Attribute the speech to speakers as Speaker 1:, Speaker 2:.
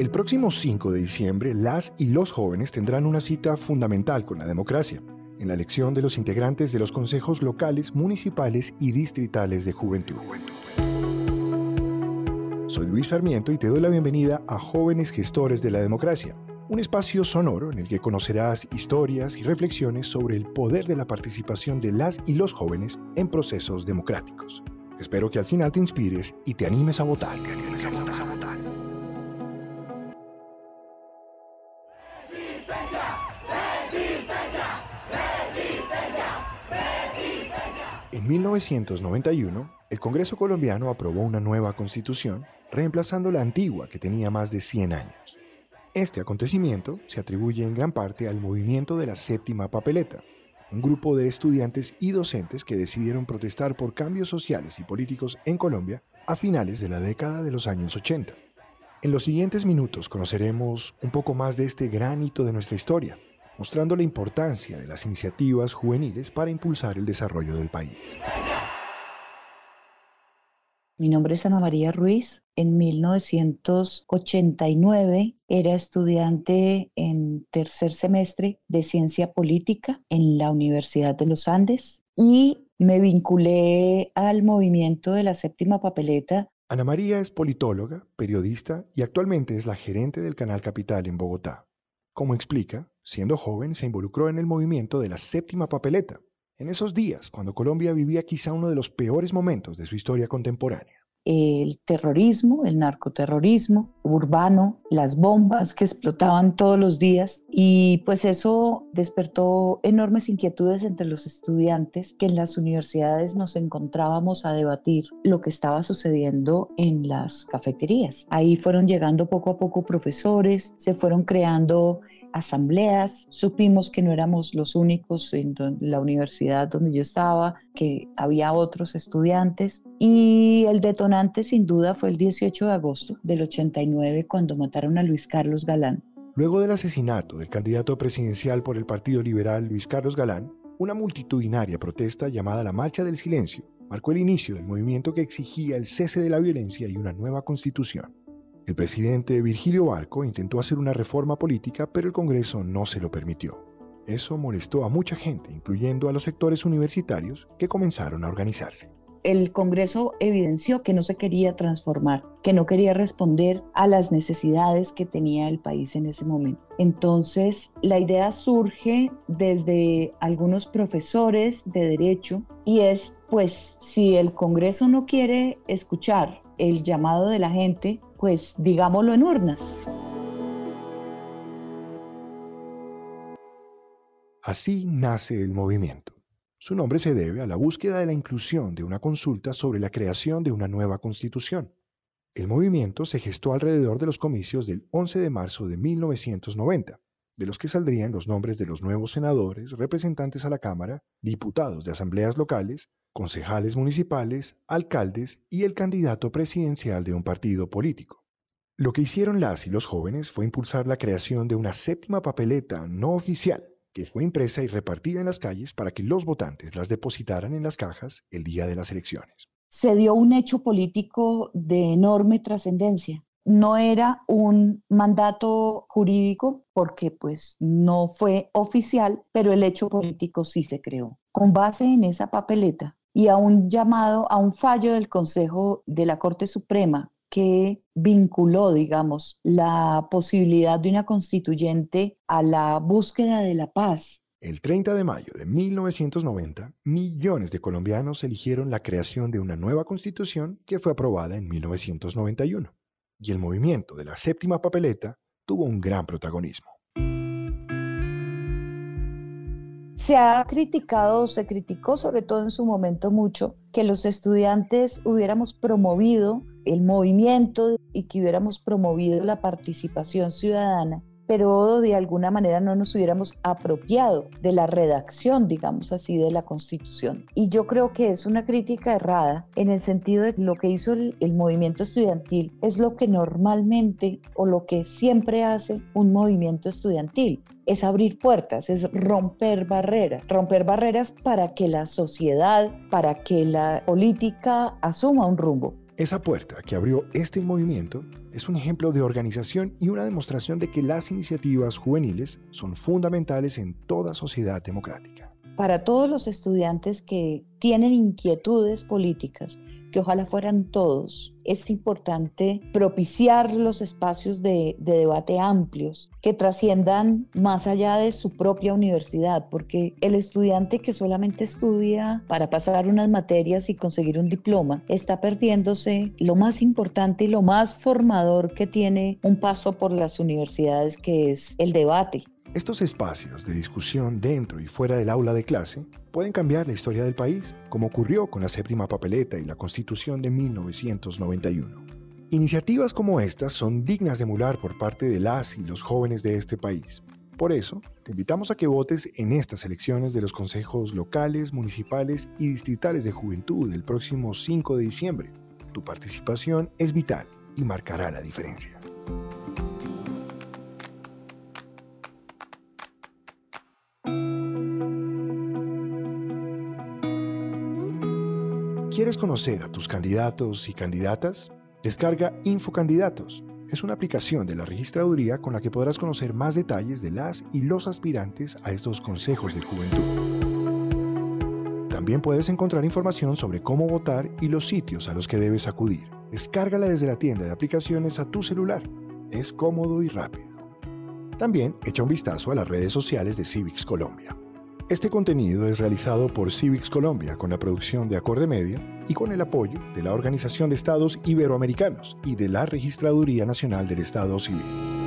Speaker 1: El próximo 5 de diciembre, las y los jóvenes tendrán una cita fundamental con la democracia, en la elección de los integrantes de los consejos locales, municipales y distritales de juventud. Soy Luis Sarmiento y te doy la bienvenida a Jóvenes Gestores de la Democracia, un espacio sonoro en el que conocerás historias y reflexiones sobre el poder de la participación de las y los jóvenes en procesos democráticos. Espero que al final te inspires y te animes a votar. En 1991, el Congreso colombiano aprobó una nueva constitución, reemplazando la antigua que tenía más de 100 años. Este acontecimiento se atribuye en gran parte al movimiento de la séptima papeleta, un grupo de estudiantes y docentes que decidieron protestar por cambios sociales y políticos en Colombia a finales de la década de los años 80. En los siguientes minutos conoceremos un poco más de este gran hito de nuestra historia, mostrando la importancia de las iniciativas juveniles para impulsar el desarrollo del país.
Speaker 2: Mi nombre es Ana María Ruiz. En 1989 era estudiante en tercer semestre de ciencia política en la Universidad de los Andes y me vinculé al movimiento de la séptima papeleta.
Speaker 1: Ana María es politóloga, periodista y actualmente es la gerente del Canal Capital en Bogotá. Como explica, siendo joven se involucró en el movimiento de la séptima papeleta, en esos días, cuando Colombia vivía quizá uno de los peores momentos de su historia contemporánea.
Speaker 2: El terrorismo, el narcoterrorismo urbano, las bombas que explotaban todos los días y pues eso despertó enormes inquietudes entre los estudiantes que en las universidades nos encontrábamos a debatir lo que estaba sucediendo en las cafeterías. Ahí fueron llegando poco a poco profesores, se fueron creando asambleas, supimos que no éramos los únicos en la universidad donde yo estaba, que había otros estudiantes y el detonante sin duda fue el 18 de agosto del 89 cuando mataron a Luis Carlos Galán.
Speaker 1: Luego del asesinato del candidato presidencial por el Partido Liberal Luis Carlos Galán, una multitudinaria protesta llamada la Marcha del Silencio marcó el inicio del movimiento que exigía el cese de la violencia y una nueva constitución. El presidente Virgilio Barco intentó hacer una reforma política, pero el Congreso no se lo permitió. Eso molestó a mucha gente, incluyendo a los sectores universitarios que comenzaron a organizarse.
Speaker 2: El Congreso evidenció que no se quería transformar, que no quería responder a las necesidades que tenía el país en ese momento. Entonces, la idea surge desde algunos profesores de derecho y es, pues, si el Congreso no quiere escuchar el llamado de la gente, pues digámoslo en urnas.
Speaker 1: Así nace el movimiento. Su nombre se debe a la búsqueda de la inclusión de una consulta sobre la creación de una nueva constitución. El movimiento se gestó alrededor de los comicios del 11 de marzo de 1990, de los que saldrían los nombres de los nuevos senadores, representantes a la Cámara, diputados de asambleas locales, concejales municipales, alcaldes y el candidato presidencial de un partido político. Lo que hicieron las y los jóvenes fue impulsar la creación de una séptima papeleta no oficial, que fue impresa y repartida en las calles para que los votantes las depositaran en las cajas el día de las elecciones.
Speaker 2: Se dio un hecho político de enorme trascendencia. No era un mandato jurídico porque pues no fue oficial, pero el hecho político sí se creó. Con base en esa papeleta, y a un llamado, a un fallo del Consejo de la Corte Suprema que vinculó, digamos, la posibilidad de una constituyente a la búsqueda de la paz.
Speaker 1: El 30 de mayo de 1990, millones de colombianos eligieron la creación de una nueva constitución que fue aprobada en 1991. Y el movimiento de la séptima papeleta tuvo un gran protagonismo.
Speaker 2: Se ha criticado, se criticó sobre todo en su momento mucho, que los estudiantes hubiéramos promovido el movimiento y que hubiéramos promovido la participación ciudadana pero de alguna manera no nos hubiéramos apropiado de la redacción, digamos así, de la Constitución. Y yo creo que es una crítica errada en el sentido de que lo que hizo el, el movimiento estudiantil es lo que normalmente o lo que siempre hace un movimiento estudiantil, es abrir puertas, es romper barreras, romper barreras para que la sociedad, para que la política asuma un rumbo.
Speaker 1: Esa puerta que abrió este movimiento es un ejemplo de organización y una demostración de que las iniciativas juveniles son fundamentales en toda sociedad democrática.
Speaker 2: Para todos los estudiantes que tienen inquietudes políticas, que ojalá fueran todos. Es importante propiciar los espacios de, debate amplios que trasciendan más allá de su propia universidad, porque el estudiante que solamente estudia para pasar unas materias y conseguir un diploma está perdiéndose lo más importante y lo más formador que tiene un paso por las universidades, que es el debate.
Speaker 1: Estos espacios de discusión dentro y fuera del aula de clase pueden cambiar la historia del país, como ocurrió con la séptima papeleta y la constitución de 1991. Iniciativas como estas son dignas de emular por parte de las y los jóvenes de este país. Por eso, te invitamos a que votes en estas elecciones de los consejos locales, municipales y distritales de juventud el próximo 5 de diciembre. Tu participación es vital y marcará la diferencia. ¿Quieres conocer a tus candidatos y candidatas? Descarga Infocandidatos. Es una aplicación de la registraduría con la que podrás conocer más detalles de las y los aspirantes a estos consejos de juventud. También puedes encontrar información sobre cómo votar y los sitios a los que debes acudir. Descárgala desde la tienda de aplicaciones a tu celular. Es cómodo y rápido. También echa un vistazo a las redes sociales de Civics Colombia. Este contenido es realizado por Civics Colombia con la producción de Acorde Media y con el apoyo de la Organización de Estados Iberoamericanos y de la Registraduría Nacional del Estado Civil.